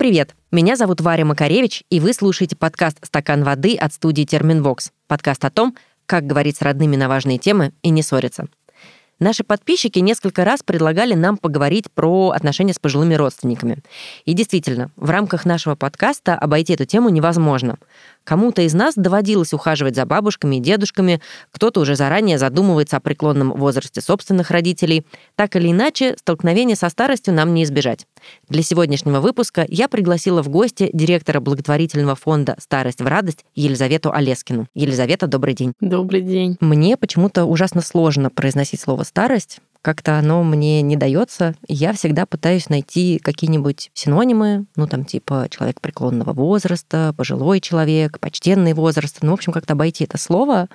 Привет-привет! Меня зовут Варя Макаревич, и вы слушаете подкаст «Стакан воды» от студии «Терминвокс». Подкаст о том, как говорить с родными на важные темы и не ссориться. Наши подписчики несколько раз предлагали нам поговорить про отношения с пожилыми родственниками. И действительно, в рамках нашего подкаста обойти эту тему невозможно. Кому-то из нас доводилось ухаживать за бабушками и дедушками, кто-то уже заранее задумывается о преклонном возрасте собственных родителей. Так или иначе, столкновение со старостью нам не избежать. Для сегодняшнего выпуска я пригласила в гости директора благотворительного фонда «Старость в радость» Елизавету Олескину. Елизавета, добрый день. Добрый день. Мне почему-то ужасно сложно произносить слово «старость», как-то оно мне не дается. Я всегда пытаюсь найти какие-нибудь синонимы, ну там типа человек преклонного возраста, пожилой человек, почтенный возраст. Ну, в общем, как-то обойти это слово.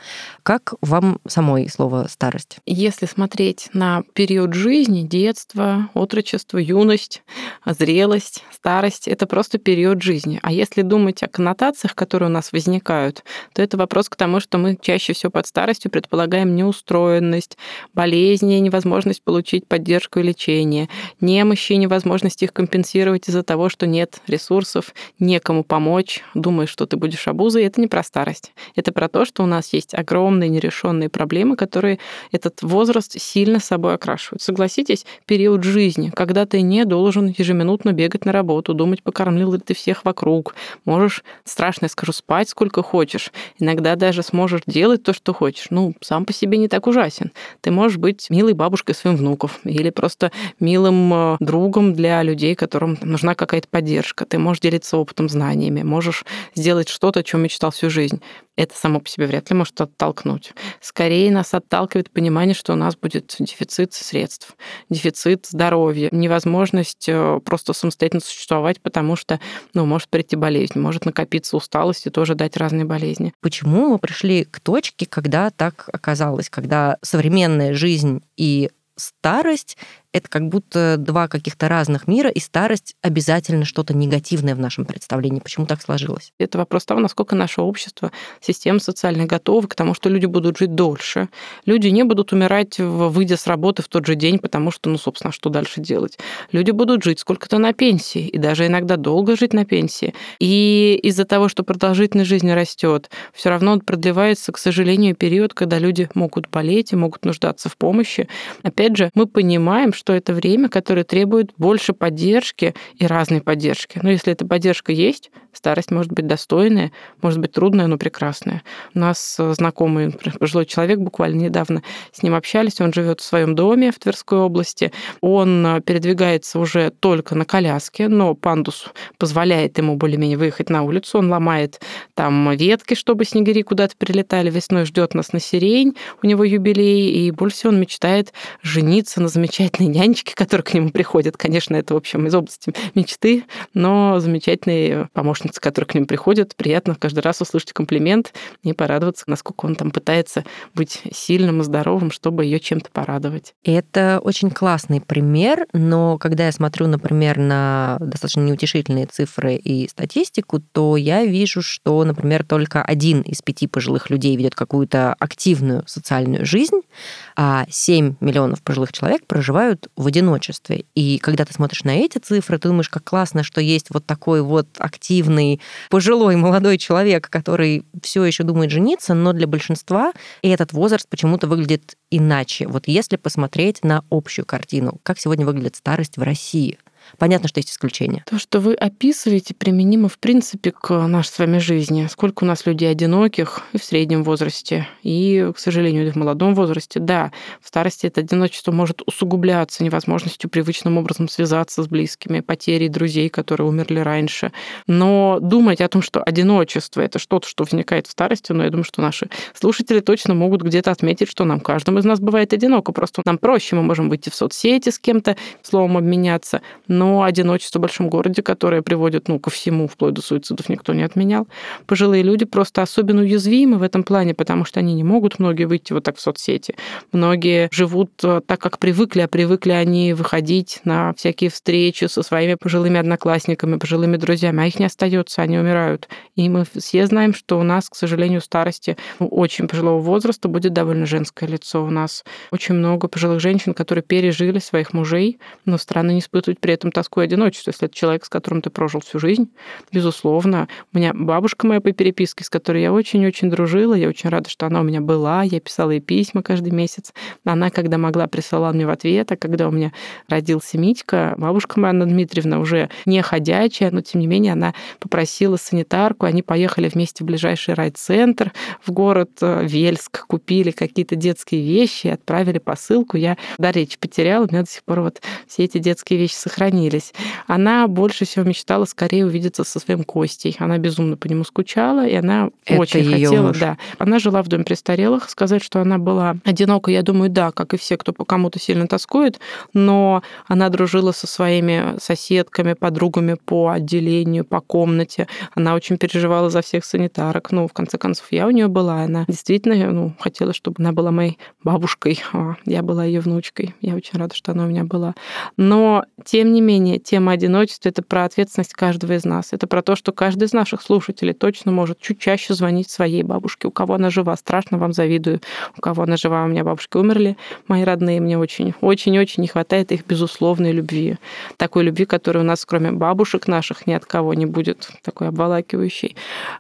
Как вам самой слово старость? Если смотреть на период жизни, детство, отрочество, юность, зрелость, старость, это просто период жизни. А если думать о коннотациях, которые у нас возникают, то это вопрос к тому, что мы чаще всего под старостью предполагаем неустроенность, болезни, невозможность невозможность получить поддержку и лечение, немощи и невозможность их компенсировать из-за того, что нет ресурсов, некому помочь, думаешь, что ты будешь обузой, это не про старость. Это про то, что у нас есть огромные нерешенные проблемы, которые этот возраст сильно собой окрашивают. Согласитесь, период жизни, когда ты не должен ежеминутно бегать на работу, думать, покормил ли ты всех вокруг, можешь, страшно скажу, спать сколько хочешь, иногда даже сможешь делать то, что хочешь. Ну, сам по себе не так ужасен. Ты можешь быть милой бабушкой бабушкой своим внуков или просто милым э, другом для людей, которым нужна какая-то поддержка. Ты можешь делиться опытом, знаниями, можешь сделать что-то, о чем мечтал всю жизнь. Это само по себе вряд ли может оттолкнуть. Скорее нас отталкивает понимание, что у нас будет дефицит средств, дефицит здоровья, невозможность э, просто самостоятельно существовать, потому что ну, может прийти болезнь, может накопиться усталость и тоже дать разные болезни. Почему мы пришли к точке, когда так оказалось, когда современная жизнь и старость это как будто два каких-то разных мира, и старость обязательно что-то негативное в нашем представлении. Почему так сложилось? Это вопрос того, насколько наше общество, система социально готова к тому, что люди будут жить дольше. Люди не будут умирать, выйдя с работы в тот же день, потому что, ну, собственно, что дальше делать? Люди будут жить сколько-то на пенсии, и даже иногда долго жить на пенсии. И из-за того, что продолжительность жизни растет, все равно продлевается, к сожалению, период, когда люди могут болеть и могут нуждаться в помощи. Опять же, мы понимаем, что что это время, которое требует больше поддержки и разной поддержки. Но если эта поддержка есть, старость может быть достойная, может быть трудная, но прекрасная. У нас э, знакомый пожилой человек, буквально недавно с ним общались, он живет в своем доме в Тверской области, он э, передвигается уже только на коляске, но пандус позволяет ему более-менее выехать на улицу, он ломает там ветки, чтобы снегири куда-то прилетали, весной ждет нас на сирень, у него юбилей, и больше всего он мечтает жениться на замечательной нянечки, которые к нему приходят. Конечно, это, в общем, из области мечты, но замечательные помощницы, которые к ним приходят. Приятно каждый раз услышать комплимент и порадоваться, насколько он там пытается быть сильным и здоровым, чтобы ее чем-то порадовать. Это очень классный пример, но когда я смотрю, например, на достаточно неутешительные цифры и статистику, то я вижу, что, например, только один из пяти пожилых людей ведет какую-то активную социальную жизнь, а 7 миллионов пожилых человек проживают в одиночестве. И когда ты смотришь на эти цифры, ты думаешь, как классно, что есть вот такой вот активный, пожилой молодой человек, который все еще думает жениться, но для большинства этот возраст почему-то выглядит иначе. Вот если посмотреть на общую картину, как сегодня выглядит старость в России – Понятно, что есть исключения. То, что вы описываете, применимо, в принципе, к нашей с вами жизни. Сколько у нас людей одиноких и в среднем возрасте, и, к сожалению, и в молодом возрасте. Да, в старости это одиночество может усугубляться невозможностью привычным образом связаться с близкими, потерей друзей, которые умерли раньше. Но думать о том, что одиночество — это что-то, что возникает в старости, но я думаю, что наши слушатели точно могут где-то отметить, что нам, каждому из нас бывает одиноко. Просто нам проще, мы можем выйти в соцсети с кем-то, словом обменяться, но одиночество в большом городе, которое приводит ну, ко всему, вплоть до суицидов, никто не отменял. Пожилые люди просто особенно уязвимы в этом плане, потому что они не могут, многие, выйти вот так в соцсети. Многие живут э, так, как привыкли, а привыкли они выходить на всякие встречи со своими пожилыми одноклассниками, пожилыми друзьями, а их не остается, они умирают. И мы все знаем, что у нас, к сожалению, старости у очень пожилого возраста будет довольно женское лицо. У нас очень много пожилых женщин, которые пережили своих мужей, но странно не испытывать при этом этом тоску и одиночество, если это человек, с которым ты прожил всю жизнь, безусловно. У меня бабушка моя по переписке, с которой я очень-очень дружила, я очень рада, что она у меня была, я писала ей письма каждый месяц. Она, когда могла, присылала мне в ответ, а когда у меня родился Митька, бабушка моя Анна Дмитриевна уже не ходячая, но тем не менее она попросила санитарку, они поехали вместе в ближайший райцентр в город э, Вельск, купили какие-то детские вещи, отправили посылку. Я до речи потеряла, у меня до сих пор вот все эти детские вещи сохранились. Она больше всего мечтала скорее увидеться со своим Костей. Она безумно по нему скучала, и она Это очень хотела, муж. да. Она жила в доме престарелых. Сказать, что она была одинока, я думаю, да, как и все, кто по кому-то сильно тоскует, но она дружила со своими соседками, подругами по отделению, по комнате. Она очень переживала за всех санитарок. Ну, в конце концов, я у нее была. Она действительно ну, хотела, чтобы она была моей бабушкой. А я была ее внучкой. Я очень рада, что она у меня была. Но, тем не менее, тема одиночества — это про ответственность каждого из нас. Это про то, что каждый из наших слушателей точно может чуть чаще звонить своей бабушке. У кого она жива, страшно вам завидую. У кого она жива, у меня бабушки умерли, мои родные. Мне очень, очень-очень не хватает их безусловной любви. Такой любви, которая у нас, кроме бабушек наших, ни от кого не будет такой обволакивающей.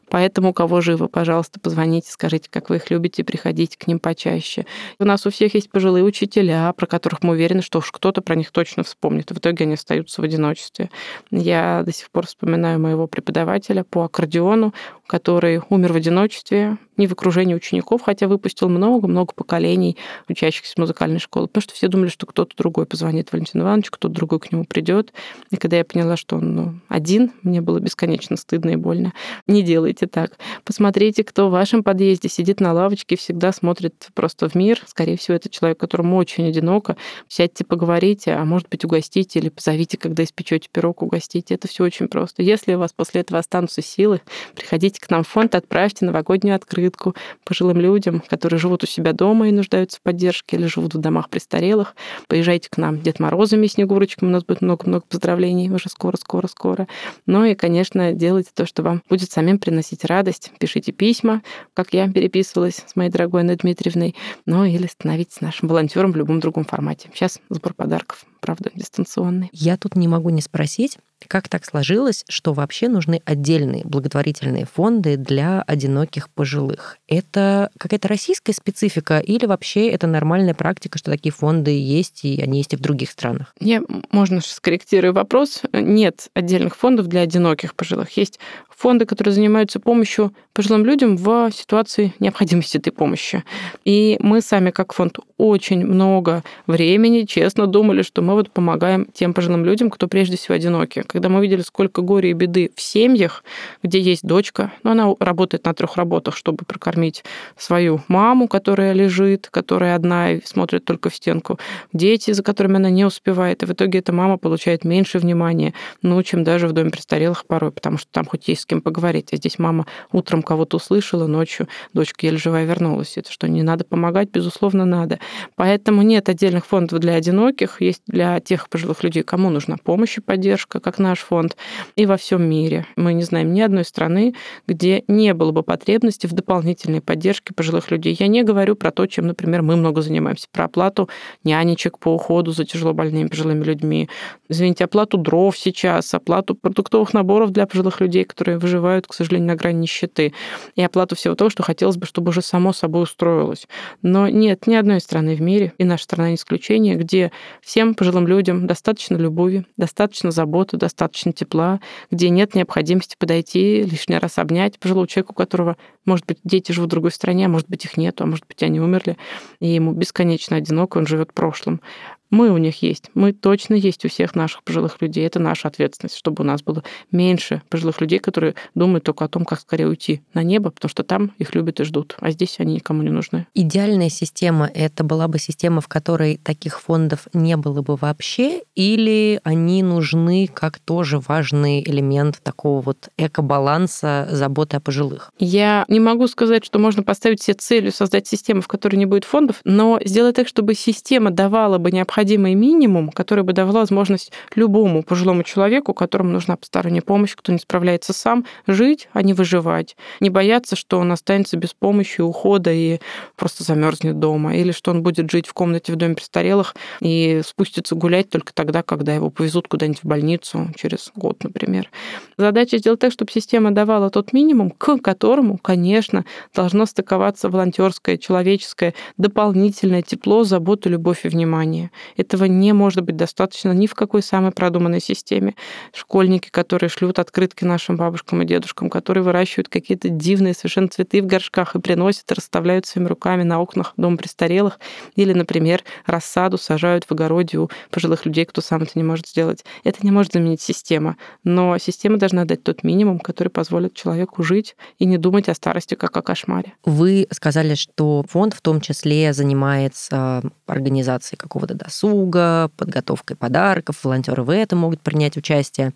Поэтому, у кого живо, пожалуйста, позвоните, скажите, как вы их любите, приходите к ним почаще. У нас у всех есть пожилые учителя, про которых мы уверены, что уж кто-то про них точно вспомнит. В итоге они остаются в одиночестве. Я до сих пор вспоминаю моего преподавателя по аккордеону, который умер в одиночестве, не в окружении учеников, хотя выпустил много-много поколений учащихся музыкальной школы, потому что все думали, что кто-то другой позвонит Валентину Ивановичу, кто-то другой к нему придет. И когда я поняла, что он ну, один, мне было бесконечно стыдно и больно. Не делайте так. Посмотрите, кто в вашем подъезде сидит на лавочке всегда смотрит просто в мир. Скорее всего, это человек, которому очень одиноко. Сядьте, поговорите, а может быть, угостите или позовите, когда испечете пирог, угостите. Это все очень просто. Если у вас после этого останутся силы, приходите к нам в фонд, отправьте новогоднюю открытку пожилым людям, которые живут у себя дома и нуждаются в поддержке, или живут в домах престарелых. Поезжайте к нам Дед Морозами, Снегурочками, у нас будет много-много поздравлений уже скоро-скоро-скоро. Ну и, конечно, делайте то, что вам будет самим приносить радость. Пишите письма, как я переписывалась с моей дорогой Анной Дмитриевной, ну или становитесь нашим волонтером в любом другом формате. Сейчас сбор подарков правда, дистанционный. Я тут не могу не спросить, как так сложилось, что вообще нужны отдельные благотворительные фонды для одиноких пожилых? Это какая-то российская специфика или вообще это нормальная практика, что такие фонды есть, и они есть и в других странах? Я, можно скорректирую вопрос. Нет отдельных фондов для одиноких пожилых. Есть фонды, которые занимаются помощью пожилым людям в ситуации необходимости этой помощи. И мы сами, как фонд, очень много времени, честно, думали, что мы вот помогаем тем пожилым людям, кто прежде всего одиноки. Когда мы видели, сколько горя и беды в семьях, где есть дочка, но она работает на трех работах, чтобы прокормить свою маму, которая лежит, которая одна и смотрит только в стенку, дети, за которыми она не успевает, и в итоге эта мама получает меньше внимания, ну, чем даже в доме престарелых порой, потому что там хоть есть кем поговорить, а здесь мама утром кого-то услышала, ночью дочка еле живая вернулась. Это что, не надо помогать? Безусловно, надо. Поэтому нет отдельных фондов для одиноких, есть для тех пожилых людей, кому нужна помощь и поддержка, как наш фонд, и во всем мире. Мы не знаем ни одной страны, где не было бы потребности в дополнительной поддержке пожилых людей. Я не говорю про то, чем, например, мы много занимаемся, про оплату нянечек по уходу за тяжело больными пожилыми людьми, извините, оплату дров сейчас, оплату продуктовых наборов для пожилых людей, которые выживают, к сожалению, на грани нищеты, и оплату всего того, что хотелось бы, чтобы уже само собой устроилось. Но нет ни одной страны в мире, и наша страна не исключение, где всем пожилым людям достаточно любови, достаточно заботы, достаточно тепла, где нет необходимости подойти, лишний раз обнять пожилого человека, у которого, может быть, дети живут в другой стране, а может быть, их нету, а может быть, они умерли, и ему бесконечно одиноко, он живет прошлым. Мы у них есть. Мы точно есть у всех наших пожилых людей. Это наша ответственность, чтобы у нас было меньше пожилых людей, которые думают только о том, как скорее уйти на небо, потому что там их любят и ждут, а здесь они никому не нужны. Идеальная система — это была бы система, в которой таких фондов не было бы вообще, или они нужны как тоже важный элемент такого вот эко-баланса заботы о пожилых? Я не могу сказать, что можно поставить себе целью создать систему, в которой не будет фондов, но сделать так, чтобы система давала бы необходимость необходимый минимум, который бы давал возможность любому пожилому человеку, которому нужна посторонняя помощь, кто не справляется сам, жить, а не выживать. Не бояться, что он останется без помощи, ухода и просто замерзнет дома, или что он будет жить в комнате в доме престарелых и спустится гулять только тогда, когда его повезут куда-нибудь в больницу через год, например. Задача сделать так, чтобы система давала тот минимум, к которому, конечно, должно стыковаться волонтерское, человеческое, дополнительное тепло, забота, любовь и внимание. Этого не может быть достаточно ни в какой самой продуманной системе. Школьники, которые шлют открытки нашим бабушкам и дедушкам, которые выращивают какие-то дивные совершенно цветы в горшках и приносят, расставляют своими руками на окнах дома престарелых, или, например, рассаду сажают в огороде у пожилых людей, кто сам это не может сделать. Это не может заменить система, но система должна дать тот минимум, который позволит человеку жить и не думать о старости как о кошмаре. Вы сказали, что фонд в том числе занимается организацией какого-то досуга, подготовкой подарков, волонтеры в этом могут принять участие.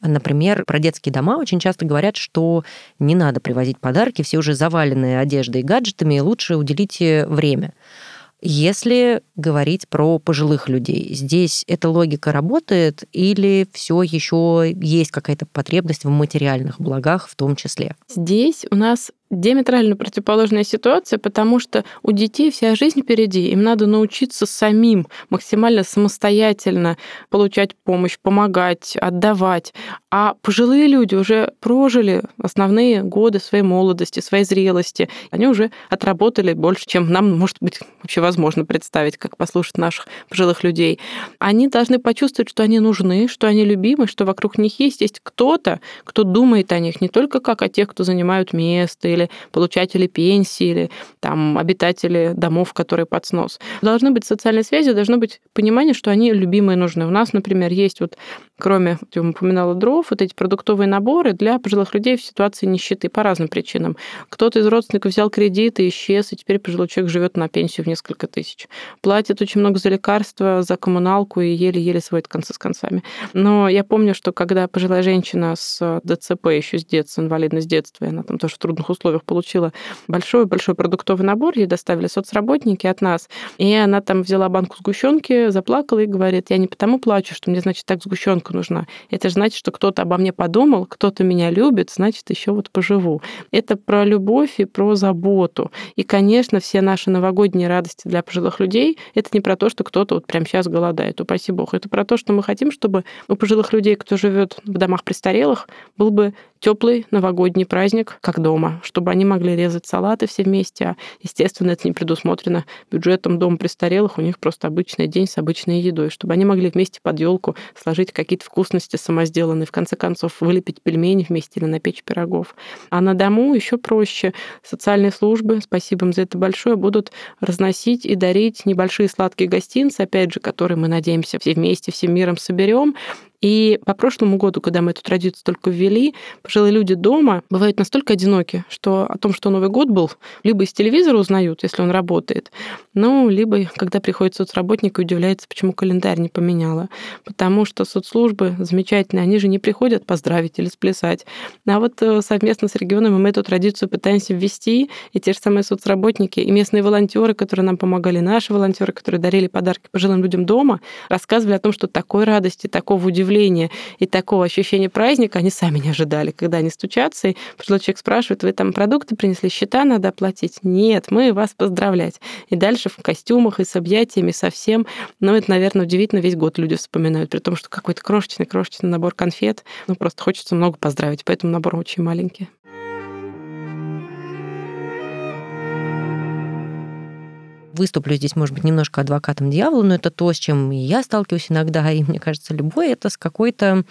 Например, про детские дома очень часто говорят, что не надо привозить подарки, все уже завалены одеждой и гаджетами, и лучше уделите время. Если говорить про пожилых людей, здесь эта логика работает или все еще есть какая-то потребность в материальных благах в том числе? Здесь у нас диаметрально противоположная ситуация, потому что у детей вся жизнь впереди. Им надо научиться самим максимально самостоятельно получать помощь, помогать, отдавать. А пожилые люди уже прожили основные годы своей молодости, своей зрелости. Они уже отработали больше, чем нам, может быть, вообще возможно представить, как послушать наших пожилых людей. Они должны почувствовать, что они нужны, что они любимы, что вокруг них есть, есть кто-то, кто думает о них не только как о тех, кто занимают место или получатели пенсии, или там обитатели домов, которые под снос. Должны быть социальные связи, должно быть понимание, что они любимые нужны. У нас, например, есть вот, кроме, я упоминала дров, вот эти продуктовые наборы для пожилых людей в ситуации нищеты по разным причинам. Кто-то из родственников взял кредит и исчез, и теперь пожилой человек живет на пенсию в несколько тысяч. Платит очень много за лекарства, за коммуналку и еле-еле сводит концы с концами. Но я помню, что когда пожилая женщина с ДЦП еще с детства, инвалидность детства, и она там тоже в трудных условиях условиях получила большой-большой продуктовый набор, ей доставили соцработники от нас, и она там взяла банку сгущенки, заплакала и говорит, я не потому плачу, что мне, значит, так сгущенка нужна. Это же значит, что кто-то обо мне подумал, кто-то меня любит, значит, еще вот поживу. Это про любовь и про заботу. И, конечно, все наши новогодние радости для пожилых людей — это не про то, что кто-то вот прямо сейчас голодает, упаси бог. Это про то, что мы хотим, чтобы у пожилых людей, кто живет в домах престарелых, был бы теплый новогодний праздник, как дома, чтобы они могли резать салаты все вместе. А, естественно, это не предусмотрено бюджетом дома престарелых. У них просто обычный день с обычной едой, чтобы они могли вместе под елку сложить какие-то вкусности самосделанные, в конце концов вылепить пельмени вместе или напечь пирогов. А на дому еще проще. Социальные службы, спасибо им за это большое, будут разносить и дарить небольшие сладкие гостинцы, опять же, которые мы надеемся все вместе, всем миром соберем, и по прошлому году, когда мы эту традицию только ввели, пожилые люди дома бывают настолько одиноки, что о том, что Новый год был, либо из телевизора узнают, если он работает, ну, либо когда приходит соцработник и удивляется, почему календарь не поменяла. Потому что соцслужбы замечательные, они же не приходят поздравить или сплясать. А вот э, совместно с регионами мы эту традицию пытаемся ввести, и те же самые соцработники, и местные волонтеры, которые нам помогали, наши волонтеры, которые дарили подарки пожилым людям дома, рассказывали о том, что такой радости, такого удивления удивления и такого ощущения праздника они сами не ожидали, когда они стучатся, и пожилой человек спрашивает, вы там продукты принесли, счета надо оплатить? Нет, мы вас поздравлять. И дальше в костюмах и с объятиями, со всем. Но это, наверное, удивительно, весь год люди вспоминают, при том, что какой-то крошечный-крошечный набор конфет. Ну, просто хочется много поздравить, поэтому набор очень маленький. Выступлю здесь, может быть, немножко адвокатом дьявола, но это то, с чем я сталкиваюсь иногда, и мне кажется, любой это с какой-то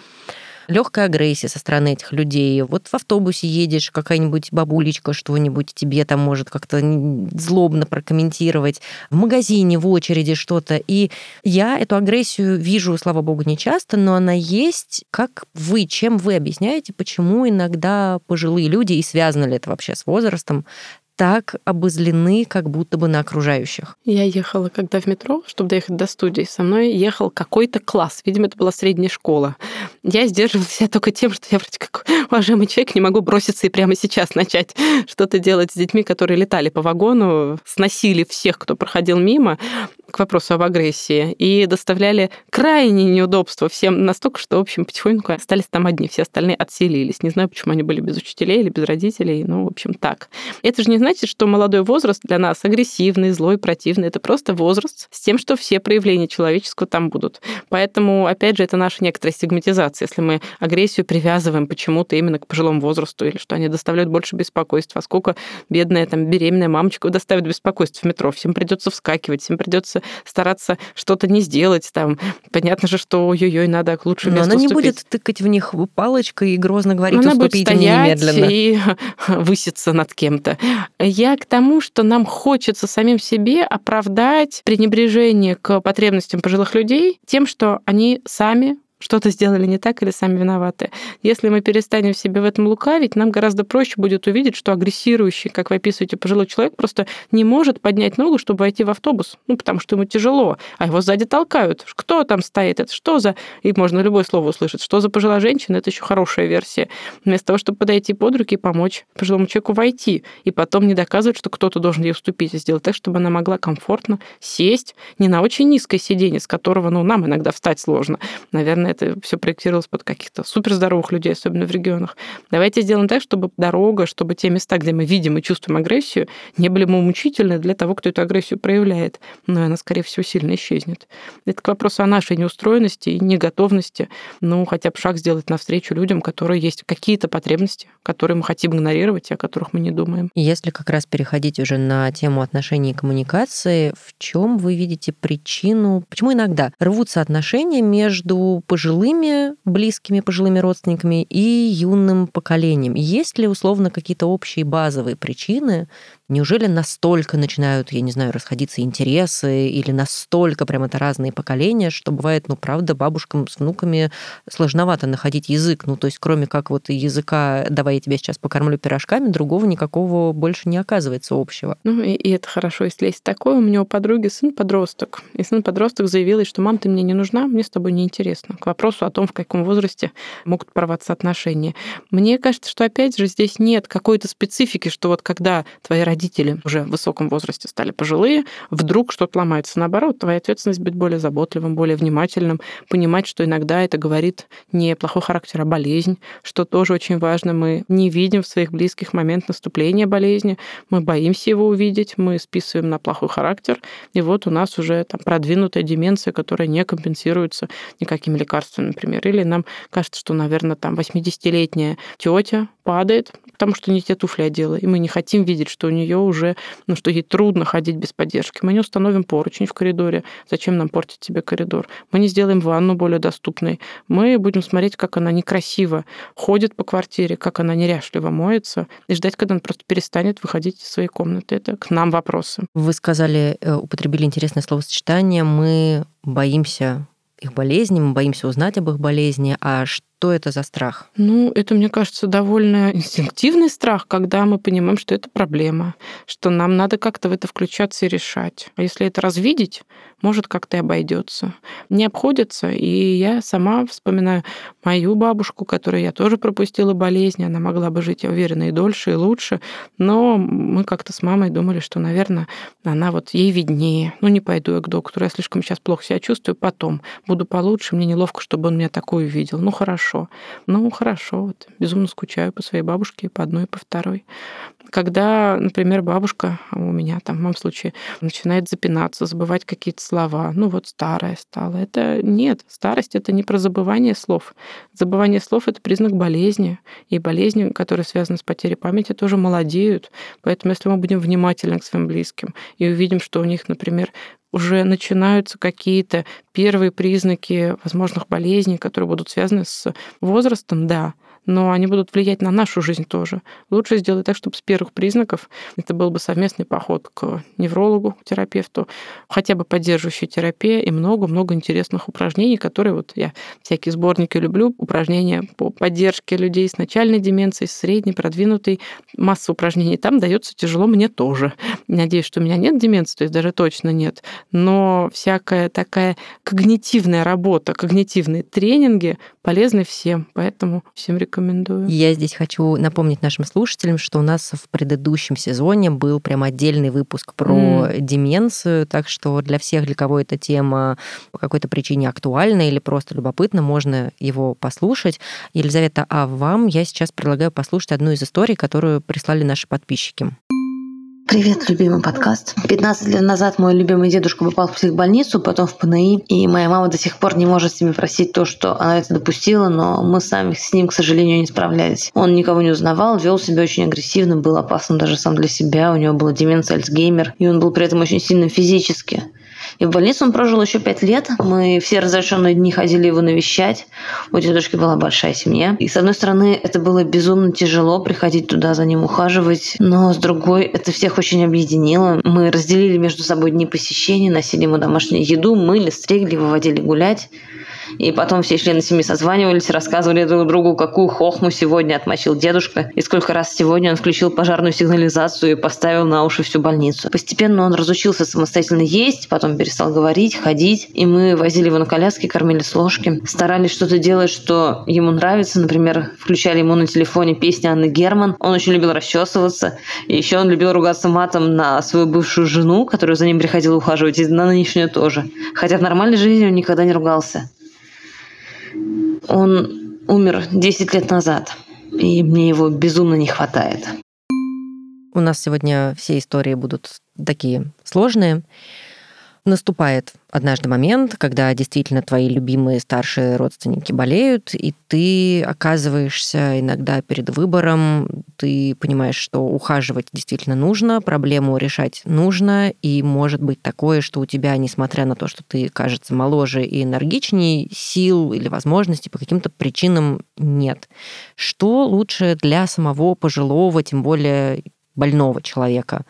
легкой агрессией со стороны этих людей. Вот в автобусе едешь, какая-нибудь бабулечка что-нибудь тебе там может как-то злобно прокомментировать, в магазине, в очереди что-то. И я эту агрессию вижу, слава богу, не часто, но она есть. Как вы, чем вы объясняете, почему иногда пожилые люди, и связано ли это вообще с возрастом, так обозлены, как будто бы на окружающих. Я ехала, когда в метро, чтобы доехать до студии, со мной ехал какой-то класс. Видимо, это была средняя школа. Я сдерживала себя только тем, что я вроде как уважаемый человек не могу броситься и прямо сейчас начать что-то делать с детьми, которые летали по вагону, сносили всех, кто проходил мимо. К вопросу об агрессии и доставляли крайне неудобства всем настолько, что, в общем, потихоньку остались там одни, все остальные отселились. Не знаю, почему они были без учителей или без родителей, ну, в общем, так. Это же не значит, что молодой возраст для нас агрессивный, злой, противный. Это просто возраст с тем, что все проявления человеческого там будут. Поэтому, опять же, это наша некоторая стигматизация. Если мы агрессию привязываем почему-то именно к пожилому возрасту или что они доставляют больше беспокойства, а сколько бедная там беременная мамочка доставит беспокойство в метро, всем придется вскакивать, всем придется стараться что-то не сделать там. Понятно же, что ой-ой-ой, надо к лучшему Но месту она не уступить. будет тыкать в них палочкой и грозно говорить, Она будет уступите мне стоять немедленно. и выситься над кем-то. Я к тому, что нам хочется самим себе оправдать пренебрежение к потребностям пожилых людей тем, что они сами что-то сделали не так или сами виноваты. Если мы перестанем себе в этом лукавить, нам гораздо проще будет увидеть, что агрессирующий, как вы описываете, пожилой человек просто не может поднять ногу, чтобы войти в автобус, ну, потому что ему тяжело, а его сзади толкают. Кто там стоит? Это что за... И можно любое слово услышать. Что за пожилая женщина? Это еще хорошая версия. Вместо того, чтобы подойти под руки и помочь пожилому человеку войти, и потом не доказывать, что кто-то должен ей уступить, и сделать так, чтобы она могла комфортно сесть не на очень низкое сиденье, с которого, ну, нам иногда встать сложно. Наверное, это все проектировалось под каких-то суперздоровых людей, особенно в регионах. Давайте сделаем так, чтобы дорога, чтобы те места, где мы видим и чувствуем агрессию, не были мучительны для того, кто эту агрессию проявляет. Но она, скорее всего, сильно исчезнет. Это к вопросу о нашей неустроенности и неготовности, ну, хотя бы шаг сделать навстречу людям, которые есть какие-то потребности, которые мы хотим игнорировать и о которых мы не думаем. Если как раз переходить уже на тему отношений и коммуникации, в чем вы видите причину, почему иногда рвутся отношения между пожилыми, близкими пожилыми родственниками и юным поколением? Есть ли условно какие-то общие базовые причины? Неужели настолько начинают, я не знаю, расходиться интересы или настолько прям это разные поколения, что бывает, ну, правда, бабушкам с внуками сложновато находить язык. Ну, то есть кроме как вот языка «давай я тебя сейчас покормлю пирожками», другого никакого больше не оказывается общего. Ну, и, и это хорошо, если есть такое. У меня у подруги сын-подросток. И сын-подросток заявил, что мам, ты мне не нужна, мне с тобой неинтересно. К вопросу о том, в каком возрасте могут порваться отношения. Мне кажется, что опять же здесь нет какой-то специфики, что вот когда твои родители уже в высоком возрасте стали пожилые, вдруг что-то ломается. Наоборот, твоя ответственность быть более заботливым, более внимательным, понимать, что иногда это говорит не плохой характер, а болезнь, что тоже очень важно. Мы не видим в своих близких момент наступления болезни, мы боимся его увидеть, мы списываем на плохой характер, и вот у нас уже там продвинутая деменция, которая не компенсируется никакими лекарствами, например. Или нам кажется, что, наверное, там 80-летняя тетя падает, потому что не те туфли одела, и мы не хотим видеть, что у нее уже, ну, что ей трудно ходить без поддержки. Мы не установим поручень в коридоре. Зачем нам портить себе коридор? Мы не сделаем ванну более доступной. Мы будем смотреть, как она некрасиво ходит по квартире, как она неряшливо моется, и ждать, когда она просто перестанет выходить из своей комнаты. Это к нам вопросы. Вы сказали, э, употребили интересное словосочетание «мы боимся их болезни, мы боимся узнать об их болезни. А что это за страх? Ну, это, мне кажется, довольно инстинктивный страх, когда мы понимаем, что это проблема, что нам надо как-то в это включаться и решать. А если это развидеть, может, как-то и обойдется. Не обходится, и я сама вспоминаю мою бабушку, которой я тоже пропустила болезнь, она могла бы жить, я уверена, и дольше, и лучше, но мы как-то с мамой думали, что, наверное, она вот ей виднее. Ну, не пойду я к доктору, я слишком сейчас плохо себя чувствую, потом буду получше, мне неловко, чтобы он меня такую видел. Ну, хорошо. Ну, хорошо. Вот. Безумно скучаю по своей бабушке, по одной, и по второй. Когда, например, бабушка у меня, там, в моем случае, начинает запинаться, забывать какие-то слова, ну вот старая стала. Это нет, старость это не про забывание слов. Забывание слов это признак болезни. И болезни, которые связаны с потерей памяти, тоже молодеют. Поэтому если мы будем внимательны к своим близким и увидим, что у них, например, уже начинаются какие-то первые признаки возможных болезней, которые будут связаны с возрастом, да, но они будут влиять на нашу жизнь тоже. Лучше сделать так, чтобы с первых признаков это был бы совместный поход к неврологу, к терапевту, хотя бы поддерживающая терапия и много-много интересных упражнений, которые вот я всякие сборники люблю, упражнения по поддержке людей с начальной деменцией, с средней, продвинутой, масса упражнений. Там дается тяжело мне тоже. Надеюсь, что у меня нет деменции, то есть даже точно нет, но всякая такая когнитивная работа, когнитивные тренинги полезны всем, поэтому всем рекомендую рекомендую. Я здесь хочу напомнить нашим слушателям, что у нас в предыдущем сезоне был прям отдельный выпуск про mm. деменцию, так что для всех, для кого эта тема по какой-то причине актуальна или просто любопытна, можно его послушать. Елизавета, а вам я сейчас предлагаю послушать одну из историй, которую прислали наши подписчики. Привет, любимый подкаст. 15 лет назад мой любимый дедушка попал в психбольницу, потом в ПНИ, и моя мама до сих пор не может себе простить то, что она это допустила, но мы сами с ним, к сожалению, не справлялись. Он никого не узнавал, вел себя очень агрессивно, был опасным даже сам для себя, у него была деменция Альцгеймер, и он был при этом очень сильным физически. И в больнице он прожил еще пять лет. Мы все разрешенные дни ходили его навещать. У дедушки была большая семья. И с одной стороны, это было безумно тяжело приходить туда за ним ухаживать. Но с другой, это всех очень объединило. Мы разделили между собой дни посещений, носили ему домашнюю еду, мыли, стригли, выводили гулять. И потом все члены семьи созванивались, рассказывали друг другу, какую хохму сегодня отмочил дедушка, и сколько раз сегодня он включил пожарную сигнализацию и поставил на уши всю больницу. Постепенно он разучился самостоятельно есть, потом перестал говорить, ходить, и мы возили его на коляске, кормили с ложки, старались что-то делать, что ему нравится. Например, включали ему на телефоне песни Анны Герман. Он очень любил расчесываться. И еще он любил ругаться матом на свою бывшую жену, которая за ним приходила ухаживать, и на нынешнюю тоже. Хотя в нормальной жизни он никогда не ругался. Он умер 10 лет назад, и мне его безумно не хватает. У нас сегодня все истории будут такие сложные наступает однажды момент, когда действительно твои любимые старшие родственники болеют, и ты оказываешься иногда перед выбором, ты понимаешь, что ухаживать действительно нужно, проблему решать нужно, и может быть такое, что у тебя, несмотря на то, что ты, кажется, моложе и энергичнее, сил или возможностей по каким-то причинам нет. Что лучше для самого пожилого, тем более больного человека?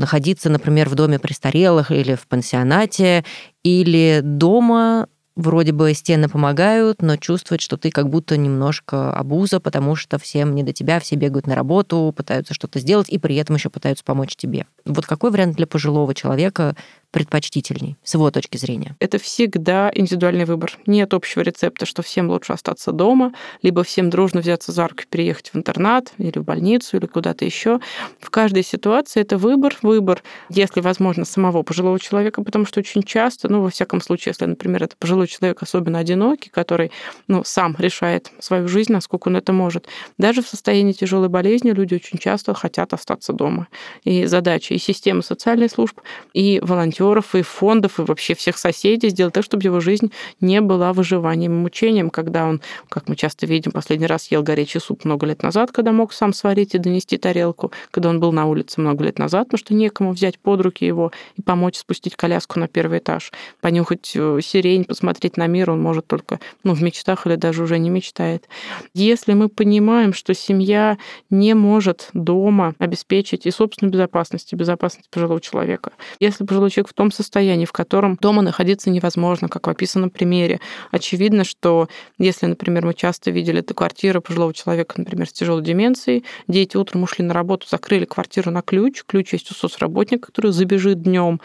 Находиться, например, в доме престарелых или в пансионате, или дома вроде бы стены помогают, но чувствовать, что ты как будто немножко обуза, потому что всем не до тебя, все бегают на работу, пытаются что-то сделать, и при этом еще пытаются помочь тебе. Вот какой вариант для пожилого человека предпочтительней, с его точки зрения? Это всегда индивидуальный выбор. Нет общего рецепта, что всем лучше остаться дома, либо всем дружно взяться за руку и переехать в интернат или в больницу или куда-то еще. В каждой ситуации это выбор, выбор, если возможно, самого пожилого человека, потому что очень часто, ну, во всяком случае, если, например, это пожилой человек особенно одинокий, который ну, сам решает свою жизнь, насколько он это может, даже в состоянии тяжелой болезни люди очень часто хотят остаться дома. И задача и системы социальных служб, и волонтеров волонтеров, и фондов, и вообще всех соседей сделать так, чтобы его жизнь не была выживанием и мучением, когда он, как мы часто видим, последний раз ел горячий суп много лет назад, когда мог сам сварить и донести тарелку, когда он был на улице много лет назад, потому что некому взять под руки его и помочь спустить коляску на первый этаж, понюхать э, сирень, посмотреть на мир он может только ну, в мечтах или даже уже не мечтает. Если мы понимаем, что семья не может дома обеспечить и собственную безопасность, и безопасность пожилого человека, если пожилой человек в том состоянии, в котором дома находиться невозможно, как в описанном примере. Очевидно, что если, например, мы часто видели эту квартиру пожилого человека, например, с тяжелой деменцией, дети утром ушли на работу, закрыли квартиру на ключ, ключ есть у соцработника, который забежит днем,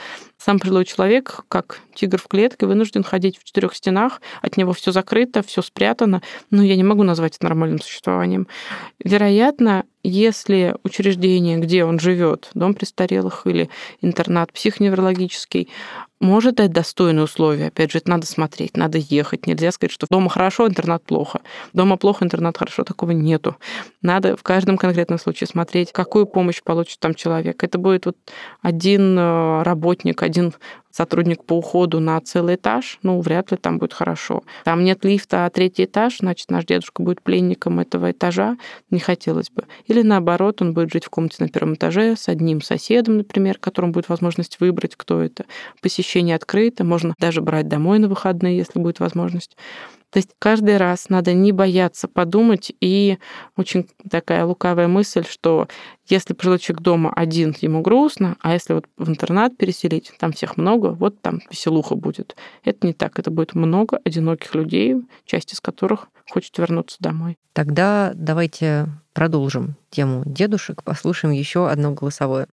сам пожилой человек, как тигр в клетке, вынужден ходить в четырех стенах, от него все закрыто, все спрятано. Но я не могу назвать это нормальным существованием. Вероятно, если учреждение, где он живет, дом престарелых или интернат психоневрологический, может дать достойные условия. Опять же, это надо смотреть, надо ехать. Нельзя сказать, что дома хорошо, интернат плохо. Дома плохо, интернат хорошо. Такого нету. Надо в каждом конкретном случае смотреть, какую помощь получит там человек. Это будет вот один э, работник, один сотрудник по уходу на целый этаж, ну, вряд ли там будет хорошо. Там нет лифта, а третий этаж, значит, наш дедушка будет пленником этого этажа, не хотелось бы. Или наоборот, он будет жить в комнате на первом этаже с одним соседом, например, которому будет возможность выбрать, кто это. Посещение открыто, можно даже брать домой на выходные, если будет возможность. То есть каждый раз надо не бояться подумать, и очень такая лукавая мысль, что если пожилой человек дома один, ему грустно, а если вот в интернат переселить, там всех много, вот там веселуха будет. Это не так, это будет много одиноких людей, часть из которых хочет вернуться домой. Тогда давайте продолжим тему дедушек, послушаем еще одно голосовое.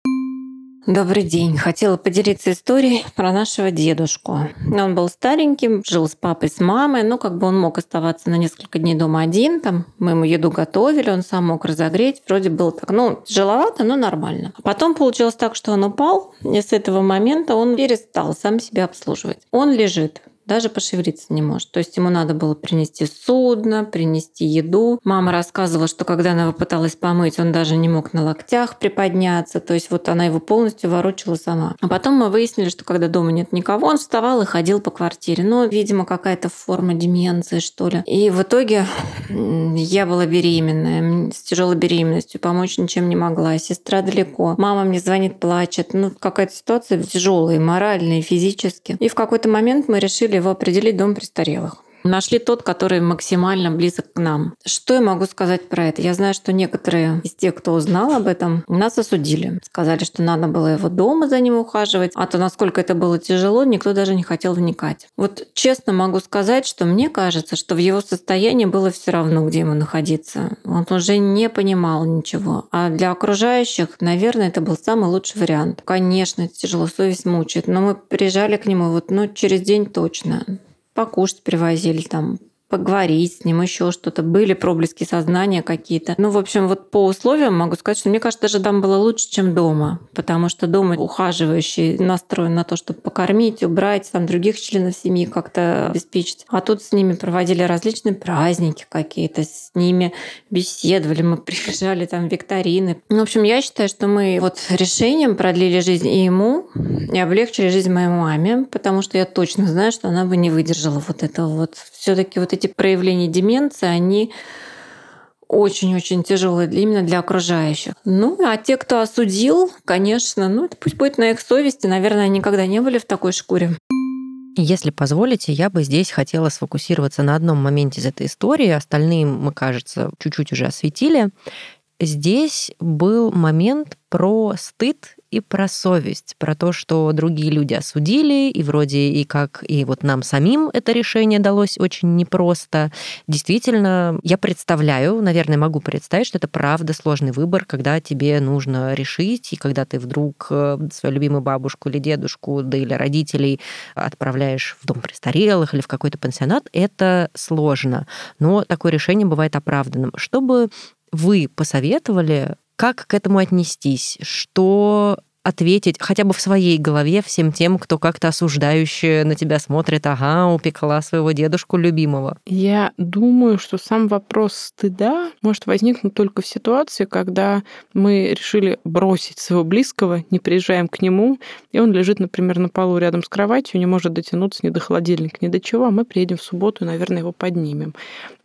Добрый день. Хотела поделиться историей про нашего дедушку. Он был стареньким, жил с папой, с мамой, но как бы он мог оставаться на несколько дней дома один. Там мы ему еду готовили, он сам мог разогреть. Вроде было так, ну, тяжеловато, но нормально. А потом получилось так, что он упал, и с этого момента он перестал сам себя обслуживать. Он лежит даже пошевелиться не может. То есть ему надо было принести судно, принести еду. Мама рассказывала, что когда она его пыталась помыть, он даже не мог на локтях приподняться. То есть вот она его полностью ворочала сама. А потом мы выяснили, что когда дома нет никого, он вставал и ходил по квартире. Ну, видимо, какая-то форма деменции, что ли. И в итоге я была беременная, с тяжелой беременностью, помочь ничем не могла. Сестра далеко. Мама мне звонит, плачет. Ну, какая-то ситуация тяжелая, морально и физически. И в какой-то момент мы решили его определить дом престарелых. Нашли тот, который максимально близок к нам. Что я могу сказать про это? Я знаю, что некоторые из тех, кто узнал об этом, нас осудили. Сказали, что надо было его дома за ним ухаживать. А то, насколько это было тяжело, никто даже не хотел вникать. Вот честно могу сказать, что мне кажется, что в его состоянии было все равно, где ему находиться. Он уже не понимал ничего. А для окружающих, наверное, это был самый лучший вариант. Конечно, тяжело, совесть мучает, но мы приезжали к нему вот ну, через день точно покушать привозили там поговорить с ним, еще что-то. Были проблески сознания какие-то. Ну, в общем, вот по условиям могу сказать, что мне кажется, даже там было лучше, чем дома. Потому что дома ухаживающий настроен на то, чтобы покормить, убрать, там других членов семьи как-то обеспечить. А тут с ними проводили различные праздники какие-то, с ними беседовали, мы приезжали там викторины. Ну, в общем, я считаю, что мы вот решением продлили жизнь и ему, и облегчили жизнь моей маме, потому что я точно знаю, что она бы не выдержала вот этого вот. все таки вот эти эти проявления деменции, они очень-очень тяжелые именно для окружающих. Ну, а те, кто осудил, конечно, ну, это пусть будет на их совести. Наверное, они никогда не были в такой шкуре. Если позволите, я бы здесь хотела сфокусироваться на одном моменте из этой истории. Остальные мы, кажется, чуть-чуть уже осветили. Здесь был момент про стыд и про совесть, про то, что другие люди осудили, и вроде и как и вот нам самим это решение далось очень непросто. Действительно, я представляю, наверное, могу представить, что это правда сложный выбор, когда тебе нужно решить, и когда ты вдруг э, свою любимую бабушку или дедушку, да или родителей отправляешь в дом престарелых или в какой-то пансионат, это сложно. Но такое решение бывает оправданным. Чтобы вы посоветовали как к этому отнестись? Что ответить хотя бы в своей голове всем тем, кто как-то осуждающе на тебя смотрит, ага, упекла своего дедушку любимого? Я думаю, что сам вопрос стыда может возникнуть только в ситуации, когда мы решили бросить своего близкого, не приезжаем к нему, и он лежит, например, на полу рядом с кроватью, не может дотянуться ни до холодильника, ни до чего, а мы приедем в субботу и, наверное, его поднимем.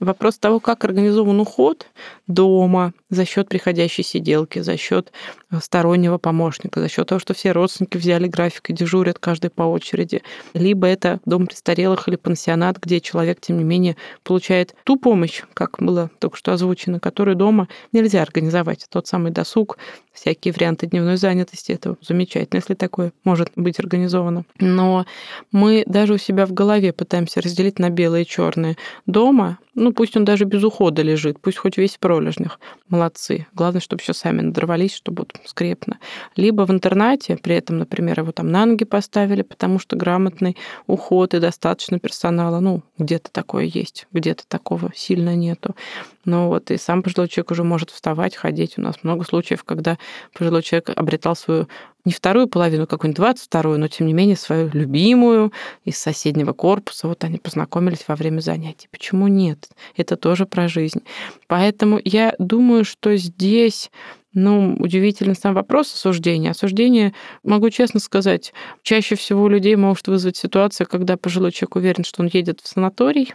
Вопрос того, как организован уход дома за счет приходящей сиделки, за счет стороннего помощника, за счет того, что все родственники взяли график и дежурят каждый по очереди. Либо это дом престарелых или пансионат, где человек, тем не менее, получает ту помощь, как было только что озвучено, которую дома нельзя организовать. Тот самый досуг, всякие варианты дневной занятости. Это замечательно, если такое может быть организовано. Но мы даже у себя в голове пытаемся разделить на белое и черное. Дома, ну пусть он даже без ухода лежит, пусть хоть весь в пролежнях. Молодцы. Главное, чтобы еще сами надорвались, чтобы вот скрепно. Либо в интернате, при этом, например, его там на ноги поставили, потому что грамотный уход и достаточно персонала. Ну, где-то такое есть, где-то такого сильно нету. Но вот и сам пожилой человек уже может вставать, ходить. У нас много случаев, когда пожилой человек обретал свою не вторую половину, какую-нибудь двадцать вторую, но тем не менее свою любимую из соседнего корпуса. Вот они познакомились во время занятий. Почему нет? Это тоже про жизнь. Поэтому я думаю, что здесь ну, удивительный сам вопрос осуждения. Осуждение, могу честно сказать, чаще всего у людей может вызвать ситуация, когда пожилой человек уверен, что он едет в санаторий,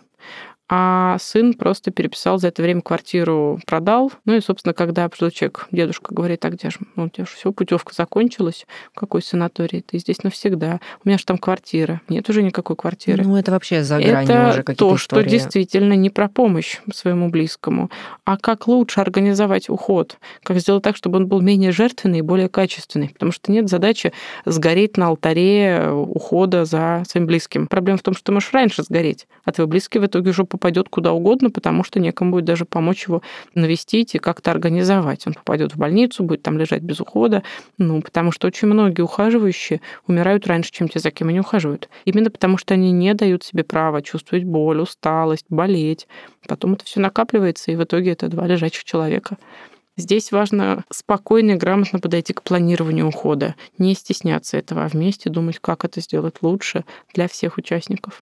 а сын просто переписал за это время квартиру, продал. Ну и, собственно, когда пожилой человек, дедушка говорит, а где же, ну, у тебя же все, путевка закончилась, какой санаторий, ты здесь навсегда, у меня же там квартира, нет уже никакой квартиры. Ну, это вообще за гранью это уже какие-то то, истории. что действительно не про помощь своему близкому, а как лучше организовать уход, как сделать так, чтобы он был менее жертвенный и более качественный, потому что нет задачи сгореть на алтаре ухода за своим близким. Проблема в том, что ты можешь раньше сгореть, а твой близкий в итоге уже попадет куда угодно, потому что некому будет даже помочь его навестить и как-то организовать. Он попадет в больницу, будет там лежать без ухода, ну, потому что очень многие ухаживающие умирают раньше, чем те, за кем они ухаживают. Именно потому что они не дают себе права чувствовать боль, усталость, болеть. Потом это все накапливается, и в итоге это два лежачих человека. Здесь важно спокойно и грамотно подойти к планированию ухода, не стесняться этого, а вместе думать, как это сделать лучше для всех участников.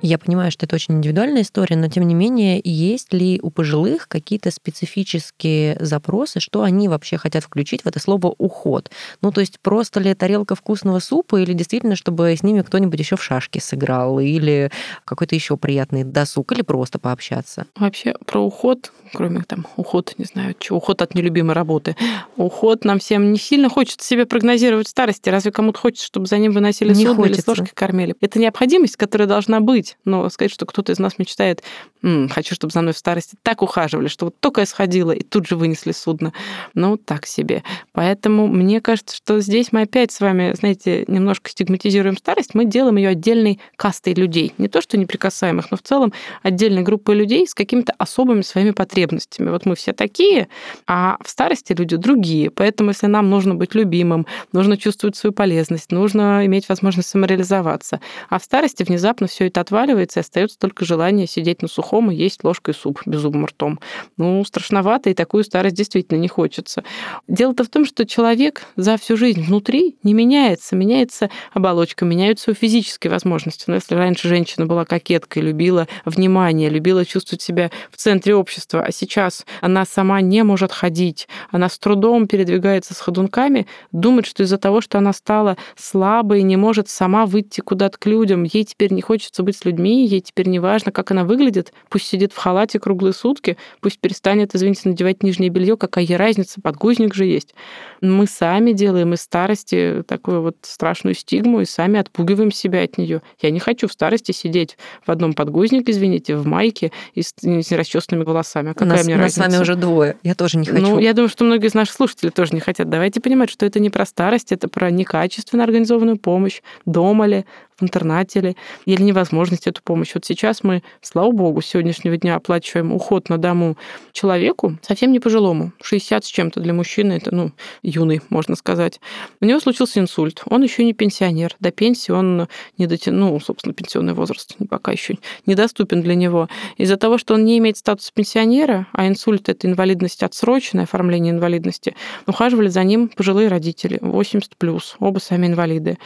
Я понимаю, что это очень индивидуальная история, но тем не менее, есть ли у пожилых какие-то специфические запросы, что они вообще хотят включить в это слово уход? Ну, то есть просто ли тарелка вкусного супа, или действительно, чтобы с ними кто-нибудь еще в шашки сыграл, или какой-то еще приятный досуг, или просто пообщаться? Вообще про уход, кроме там уход, не знаю, чего, уход от нелюбимой работы, уход нам всем не сильно хочется себе прогнозировать старости. Разве кому-то хочется, чтобы за ним выносили не судно хочется. или с ложкой кормили? Это необходимость, которая должна быть быть, но сказать, что кто-то из нас мечтает, Хочу, чтобы за мной в старости так ухаживали, что вот только я сходила, и тут же вынесли судно. Ну, так себе. Поэтому мне кажется, что здесь мы опять с вами, знаете, немножко стигматизируем старость, мы делаем ее отдельной кастой людей. Не то, что неприкасаемых, но в целом отдельной группой людей с какими-то особыми своими потребностями. Вот мы все такие, а в старости люди другие. Поэтому, если нам нужно быть любимым, нужно чувствовать свою полезность, нужно иметь возможность самореализоваться, а в старости внезапно все это отваливается, и остается только желание сидеть на сухом и есть ложкой суп беззубым ртом. Ну, страшновато, и такую старость действительно не хочется. Дело-то в том, что человек за всю жизнь внутри не меняется. Меняется оболочка, меняются физические возможности. Но если раньше женщина была кокеткой, любила внимание, любила чувствовать себя в центре общества, а сейчас она сама не может ходить, она с трудом передвигается с ходунками, думает, что из-за того, что она стала слабой, не может сама выйти куда-то к людям, ей теперь не хочется быть с людьми, ей теперь не важно, как она выглядит, пусть сидит в халате круглые сутки, пусть перестанет, извините, надевать нижнее белье, какая ей разница, подгузник же есть. Мы сами делаем из старости такую вот страшную стигму и сами отпугиваем себя от нее. Я не хочу в старости сидеть в одном подгузнике, извините, в майке и с, с расчесанными волосами. Какая нас, мне нас разница? с вами уже двое. Я тоже не хочу. Ну, я думаю, что многие из наших слушателей тоже не хотят. Давайте понимать, что это не про старость, это про некачественно организованную помощь, дома ли, интернате ли, или невозможность эту помощь. Вот сейчас мы, слава богу, с сегодняшнего дня оплачиваем уход на дому человеку, совсем не пожилому, 60 с чем-то для мужчины, это, ну, юный, можно сказать. У него случился инсульт, он еще не пенсионер, до пенсии он не дотянул, ну, собственно, пенсионный возраст пока еще недоступен для него. Из-за того, что он не имеет статуса пенсионера, а инсульт – это инвалидность отсроченное, оформление инвалидности, ухаживали за ним пожилые родители, 80+, плюс, оба сами инвалиды.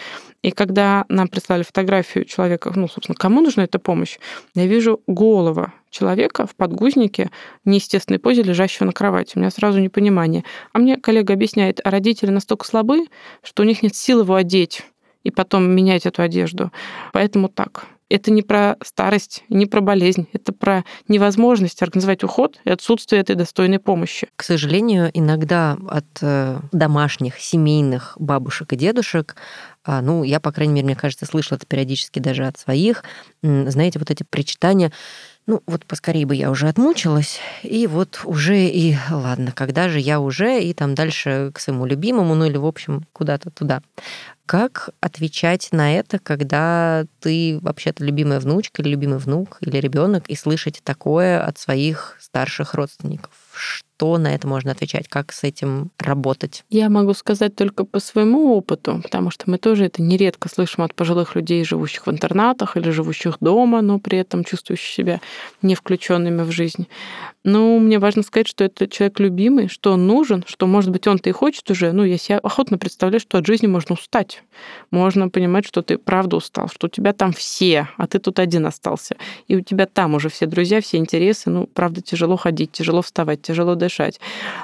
И когда нам прислали фотографию человека, ну, собственно, кому нужна эта помощь, я вижу голова человека в подгузнике, неестественной позе, лежащего на кровати. У меня сразу непонимание. А мне коллега объясняет, а родители настолько слабы, что у них нет сил его одеть и потом менять эту одежду. Поэтому так это не про старость, не про болезнь, это про невозможность организовать уход и отсутствие этой достойной помощи. К сожалению, иногда от э, домашних, семейных бабушек и дедушек ну, я, по крайней мере, мне кажется, слышала это периодически даже от своих, знаете, вот эти причитания, ну, вот поскорее бы я уже отмучилась, и вот уже и ладно, когда же я уже, и там дальше к своему любимому, ну или, в общем, куда-то туда. Как отвечать на это, когда ты вообще-то любимая внучка или любимый внук или ребенок, и слышать такое от своих старших родственников? Что на это можно отвечать, как с этим работать? Я могу сказать только по своему опыту, потому что мы тоже это нередко слышим от пожилых людей, живущих в интернатах или живущих дома, но при этом чувствующих себя не включенными в жизнь. Ну, мне важно сказать, что это человек любимый, что он нужен, что, может быть, он-то и хочет уже. Ну, я себе охотно представляю, что от жизни можно устать. Можно понимать, что ты правда устал, что у тебя там все, а ты тут один остался. И у тебя там уже все друзья, все интересы. Ну, правда, тяжело ходить, тяжело вставать, тяжело дышать дышать.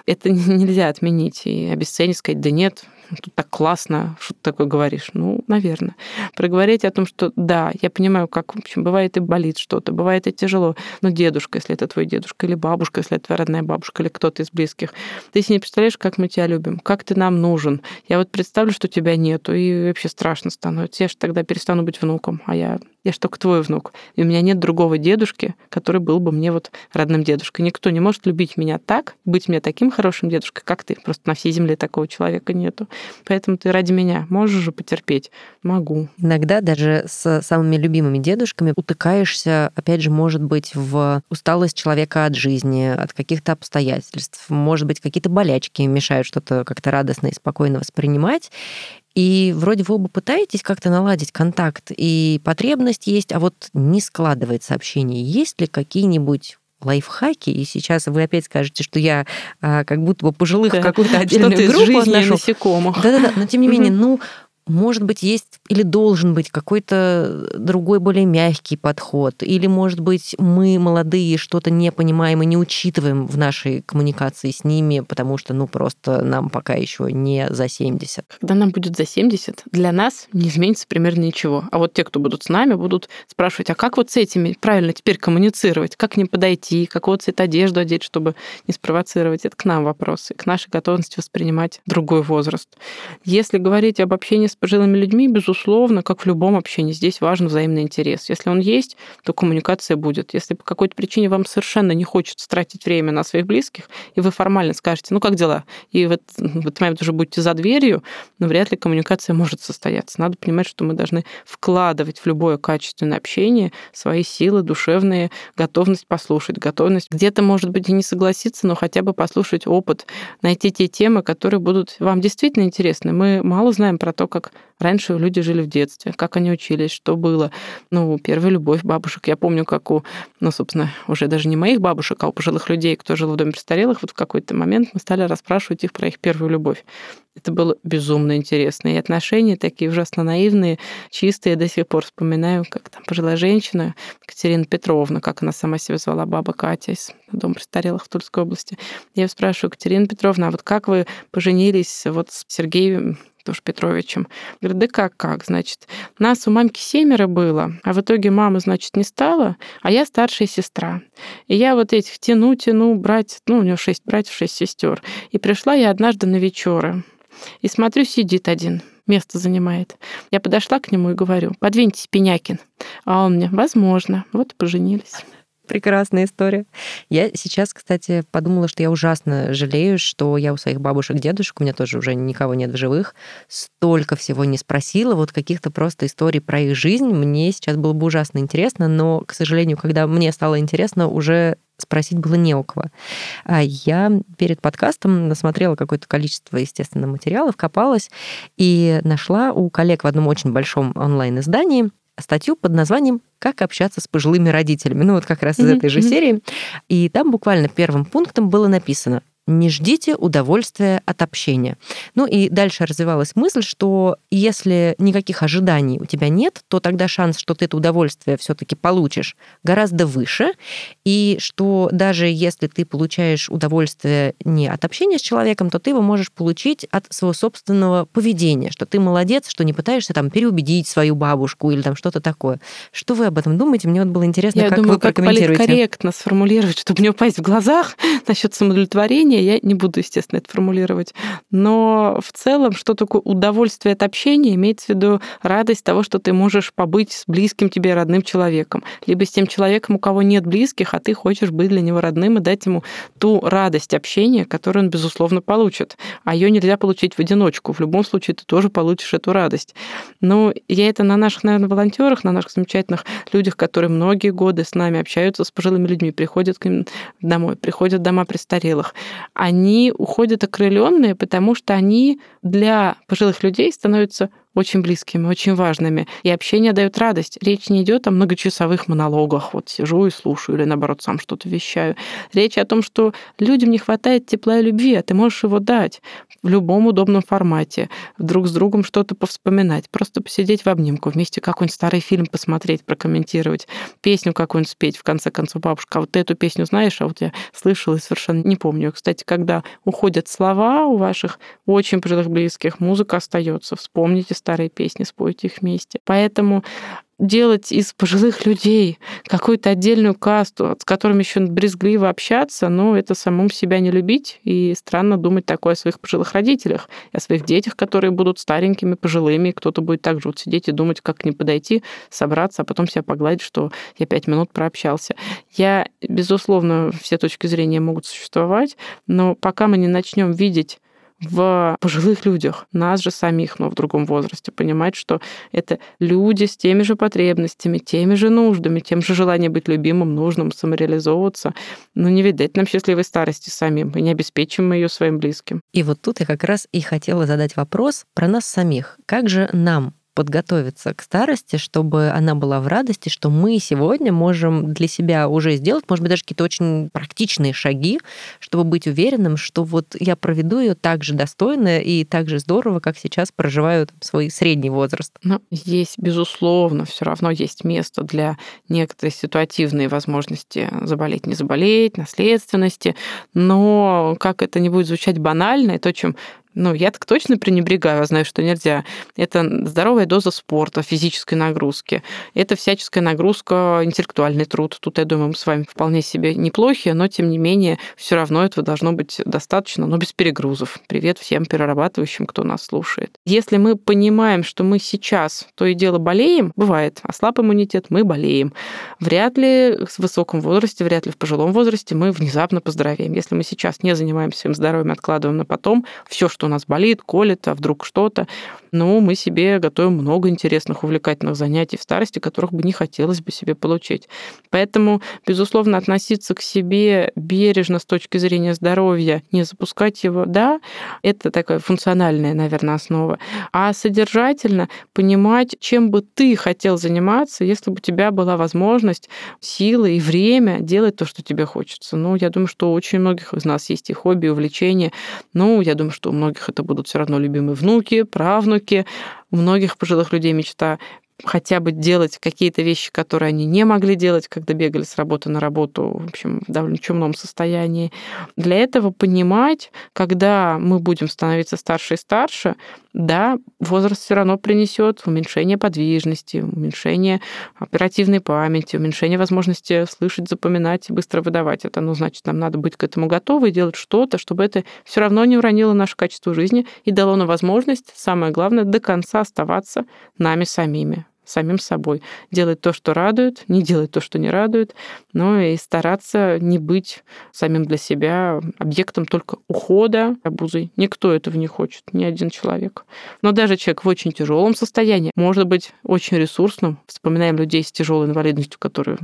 Это нельзя отменить и обесценить, сказать, да нет, тут так классно, что ты такое говоришь. Ну, наверное. Проговорить о том, что да, я понимаю, как, в общем, бывает и болит что-то, бывает и тяжело, но дедушка, если это твой дедушка, или бабушка, если это твоя родная бабушка, или кто-то из близких, ты себе не представляешь, как мы тебя любим, как ты нам нужен. Я вот представлю, что тебя нету, и вообще страшно становится. Я же тогда перестану быть внуком, а я я же только твой внук. И у меня нет другого дедушки, который был бы мне вот родным дедушкой. Никто не может любить меня так, быть мне таким хорошим дедушкой, как ты. Просто на всей земле такого человека нету. Поэтому ты ради меня можешь же потерпеть? Могу. Иногда даже с самыми любимыми дедушками утыкаешься, опять же, может быть, в усталость человека от жизни, от каких-то обстоятельств. Может быть, какие-то болячки мешают что-то как-то радостно и спокойно воспринимать. И вроде вы оба пытаетесь как-то наладить контакт, и потребность есть, а вот не складывается общение. Есть ли какие-нибудь лайфхаки, и сейчас вы опять скажете, что я а, как будто бы пожилых да. какую-то отдельную группу отношу. насекомых. Да-да-да, но тем не менее, ну, может быть, есть или должен быть какой-то другой, более мягкий подход, или, может быть, мы, молодые, что-то не понимаем и не учитываем в нашей коммуникации с ними, потому что, ну, просто нам пока еще не за 70. Когда нам будет за 70, для нас не изменится примерно ничего. А вот те, кто будут с нами, будут спрашивать, а как вот с этими правильно теперь коммуницировать? Как к ним подойти? Какого цвета одежду одеть, чтобы не спровоцировать? Это к нам вопросы, к нашей готовности воспринимать другой возраст. Если говорить об общении с пожилыми людьми, безусловно, как в любом общении, здесь важен взаимный интерес. Если он есть, то коммуникация будет. Если по какой-то причине вам совершенно не хочется тратить время на своих близких, и вы формально скажете, ну как дела, и в этот, в этот момент уже будете за дверью, но вряд ли коммуникация может состояться. Надо понимать, что мы должны вкладывать в любое качественное общение свои силы душевные, готовность послушать, готовность где-то, может быть, и не согласиться, но хотя бы послушать опыт, найти те темы, которые будут вам действительно интересны. Мы мало знаем про то, как раньше люди жили в детстве, как они учились, что было. Ну, первая любовь бабушек. Я помню, как у, ну, собственно, уже даже не моих бабушек, а у пожилых людей, кто жил в доме престарелых, вот в какой-то момент мы стали расспрашивать их про их первую любовь. Это было безумно интересно. И отношения такие ужасно наивные, чистые. Я до сих пор вспоминаю, как там пожилая женщина, Катерина Петровна, как она сама себя звала, баба Катя из дома престарелых в Тульской области. Я спрашиваю, Катерина Петровна, а вот как вы поженились вот с Сергеем тоже Петровичем. Говорит, да как, как, значит, нас у мамки семеро было, а в итоге мама, значит, не стала, а я старшая сестра. И я вот этих тяну, тяну, брать, ну, у него шесть братьев, шесть сестер. И пришла я однажды на вечеры. И смотрю, сидит один, место занимает. Я подошла к нему и говорю, подвиньтесь, Пенякин. А он мне, возможно. Вот и поженились. Прекрасная история. Я сейчас, кстати, подумала, что я ужасно жалею, что я у своих бабушек, дедушек, у меня тоже уже никого нет в живых, столько всего не спросила, вот каких-то просто историй про их жизнь. Мне сейчас было бы ужасно интересно, но, к сожалению, когда мне стало интересно, уже спросить было не у кого. А я перед подкастом насмотрела какое-то количество, естественно, материалов, копалась и нашла у коллег в одном очень большом онлайн-издании статью под названием «Как общаться с пожилыми родителями». Ну вот как раз из этой же серии. И там буквально первым пунктом было написано не ждите удовольствия от общения. Ну и дальше развивалась мысль, что если никаких ожиданий у тебя нет, то тогда шанс, что ты это удовольствие все-таки получишь, гораздо выше. И что даже если ты получаешь удовольствие не от общения с человеком, то ты его можешь получить от своего собственного поведения, что ты молодец, что не пытаешься там переубедить свою бабушку или там что-то такое. Что вы об этом думаете? Мне вот было интересно, Я как думаю, вы прокомментируете. Как корректно сформулировать, чтобы не упасть в глазах насчет самодовлетворения общения, я не буду, естественно, это формулировать. Но в целом, что такое удовольствие от общения, имеется в виду радость того, что ты можешь побыть с близким тебе родным человеком, либо с тем человеком, у кого нет близких, а ты хочешь быть для него родным и дать ему ту радость общения, которую он, безусловно, получит. А ее нельзя получить в одиночку. В любом случае ты тоже получишь эту радость. Но я это на наших, наверное, волонтерах, на наших замечательных людях, которые многие годы с нами общаются с пожилыми людьми, приходят к ним домой, приходят в дома престарелых они уходят окрыленные, потому что они для пожилых людей становятся очень близкими, очень важными. И общение дает радость. Речь не идет о многочасовых монологах. Вот сижу и слушаю, или наоборот, сам что-то вещаю. Речь о том, что людям не хватает тепла и любви, а ты можешь его дать в любом удобном формате, друг с другом что-то повспоминать, просто посидеть в обнимку, вместе какой-нибудь старый фильм посмотреть, прокомментировать, песню какую-нибудь спеть, в конце концов, бабушка, а вот эту песню знаешь, а вот я слышала и совершенно не помню. Кстати, когда уходят слова у ваших очень пожилых близких, музыка остается. Вспомните старые песни, спойте их вместе. Поэтому делать из пожилых людей какую-то отдельную касту, с которыми еще брезгливо общаться, но это самому себя не любить, и странно думать такое о своих пожилых родителях, о своих детях, которые будут старенькими, пожилыми, кто-то будет так же вот сидеть и думать, как к ним подойти, собраться, а потом себя погладить, что я пять минут прообщался. Я, безусловно, все точки зрения могут существовать, но пока мы не начнем видеть в пожилых людях, нас же самих, но в другом возрасте, понимать, что это люди с теми же потребностями, теми же нуждами, тем же желанием быть любимым, нужным, самореализовываться. Ну, не видать нам счастливой старости самим, и не обеспечим мы ее своим близким. И вот тут я как раз и хотела задать вопрос про нас самих. Как же нам подготовиться к старости, чтобы она была в радости, что мы сегодня можем для себя уже сделать, может быть, даже какие-то очень практичные шаги, чтобы быть уверенным, что вот я проведу ее так же достойно и так же здорово, как сейчас проживаю свой средний возраст. Но есть, безусловно, все равно есть место для некоторой ситуативной возможности заболеть, не заболеть, наследственности, но как это не будет звучать банально, и то, чем ну, я так точно пренебрегаю, знаю, что нельзя. Это здоровая доза спорта, физической нагрузки. Это всяческая нагрузка, интеллектуальный труд. Тут, я думаю, мы с вами вполне себе неплохи, но, тем не менее, все равно этого должно быть достаточно, но без перегрузов. Привет всем перерабатывающим, кто нас слушает. Если мы понимаем, что мы сейчас то и дело болеем, бывает, ослаб иммунитет, мы болеем. Вряд ли в высоком возрасте, вряд ли в пожилом возрасте мы внезапно поздоровеем. Если мы сейчас не занимаемся своим здоровьем, откладываем на потом, все, что у нас болит, колет, а вдруг что-то. Ну, мы себе готовим много интересных, увлекательных занятий в старости, которых бы не хотелось бы себе получить. Поэтому, безусловно, относиться к себе бережно с точки зрения здоровья, не запускать его, да, это такая функциональная, наверное, основа. А содержательно понимать, чем бы ты хотел заниматься, если бы у тебя была возможность, силы и время делать то, что тебе хочется. Ну, я думаю, что у очень многих из нас есть и хобби, и увлечения. Ну, я думаю, что у многих это будут все равно любимые внуки, правнуки. У многих пожилых людей мечта хотя бы делать какие-то вещи, которые они не могли делать, когда бегали с работы на работу, в общем, в довольно чумном состоянии. Для этого понимать, когда мы будем становиться старше и старше, да, возраст все равно принесет уменьшение подвижности, уменьшение оперативной памяти, уменьшение возможности слышать, запоминать и быстро выдавать это. Ну, значит, нам надо быть к этому готовы и делать что-то, чтобы это все равно не уронило наше качество жизни и дало нам возможность, самое главное, до конца оставаться нами самими самим собой. Делать то, что радует, не делать то, что не радует, но и стараться не быть самим для себя объектом только ухода, обузой. Никто этого не хочет, ни один человек. Но даже человек в очень тяжелом состоянии может быть очень ресурсным. Вспоминаем людей с тяжелой инвалидностью, которые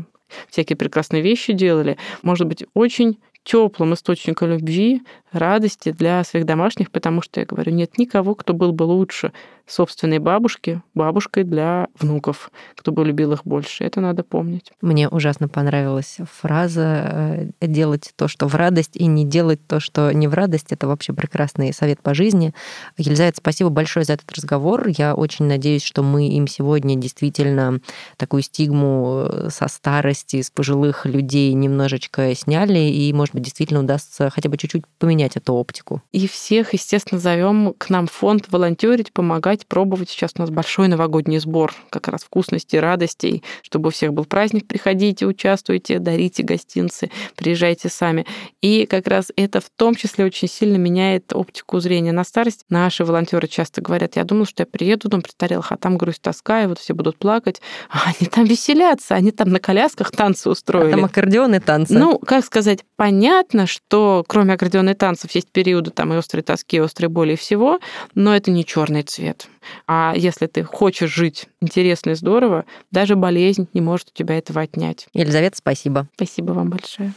всякие прекрасные вещи делали, может быть очень теплым источником любви, радости для своих домашних, потому что, я говорю, нет никого, кто был бы лучше собственной бабушки, бабушкой для внуков, кто бы любил их больше. Это надо помнить. Мне ужасно понравилась фраза э, «делать то, что в радость, и не делать то, что не в радость». Это вообще прекрасный совет по жизни. Елизавета, спасибо большое за этот разговор. Я очень надеюсь, что мы им сегодня действительно такую стигму э, со старости, с пожилых людей немножечко сняли, и, может быть, действительно удастся хотя бы чуть-чуть поменять эту оптику. И всех, естественно, зовем к нам в фонд волонтерить, помогать пробовать. Сейчас у нас большой новогодний сбор как раз вкусностей, радостей, чтобы у всех был праздник. Приходите, участвуйте, дарите гостинцы, приезжайте сами. И как раз это в том числе очень сильно меняет оптику зрения на старость. Наши волонтеры часто говорят, я думала, что я приеду дом престарелых, а там грусть, тоска, и вот все будут плакать. А они там веселятся, они там на колясках танцы устроили. А там аккордеоны танцы. Ну, как сказать, понятно, что кроме аккордеона и танцев есть периоды там и острой тоски, и острой боли и всего, но это не черный цвет. А если ты хочешь жить интересно и здорово, даже болезнь не может у тебя этого отнять. Елизавета, спасибо. Спасибо вам большое.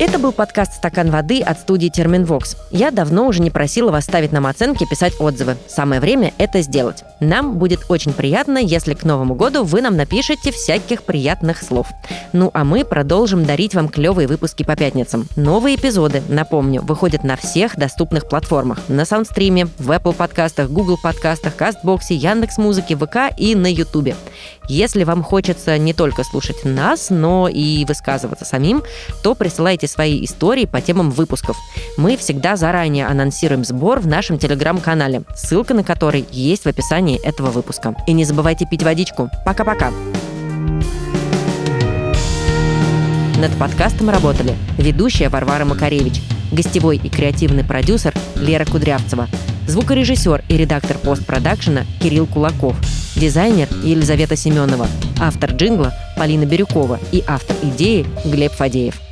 Это был подкаст «Стакан воды» от студии «Терминвокс». Я давно уже не просила вас ставить нам оценки и писать отзывы. Самое время это сделать. Нам будет очень приятно, если к Новому году вы нам напишете всяких приятных слов. Ну а мы продолжим дарить вам клевые выпуски по пятницам. Новые эпизоды, напомню, выходят на всех доступных платформах. На Саундстриме, в Apple подкастах, Google подкастах, Кастбоксе, Яндекс.Музыке, ВК и на Ютубе. Если вам хочется не только слушать нас, но и высказываться самим, то присылайте свои истории по темам выпусков. Мы всегда заранее анонсируем сбор в нашем телеграм-канале, ссылка на который есть в описании этого выпуска. И не забывайте пить водичку. Пока-пока! Над подкастом работали ведущая Варвара Макаревич, гостевой и креативный продюсер Лера Кудрявцева, Звукорежиссер и редактор постпродакшена Кирилл Кулаков. Дизайнер Елизавета Семенова. Автор джингла Полина Бирюкова и автор идеи Глеб Фадеев.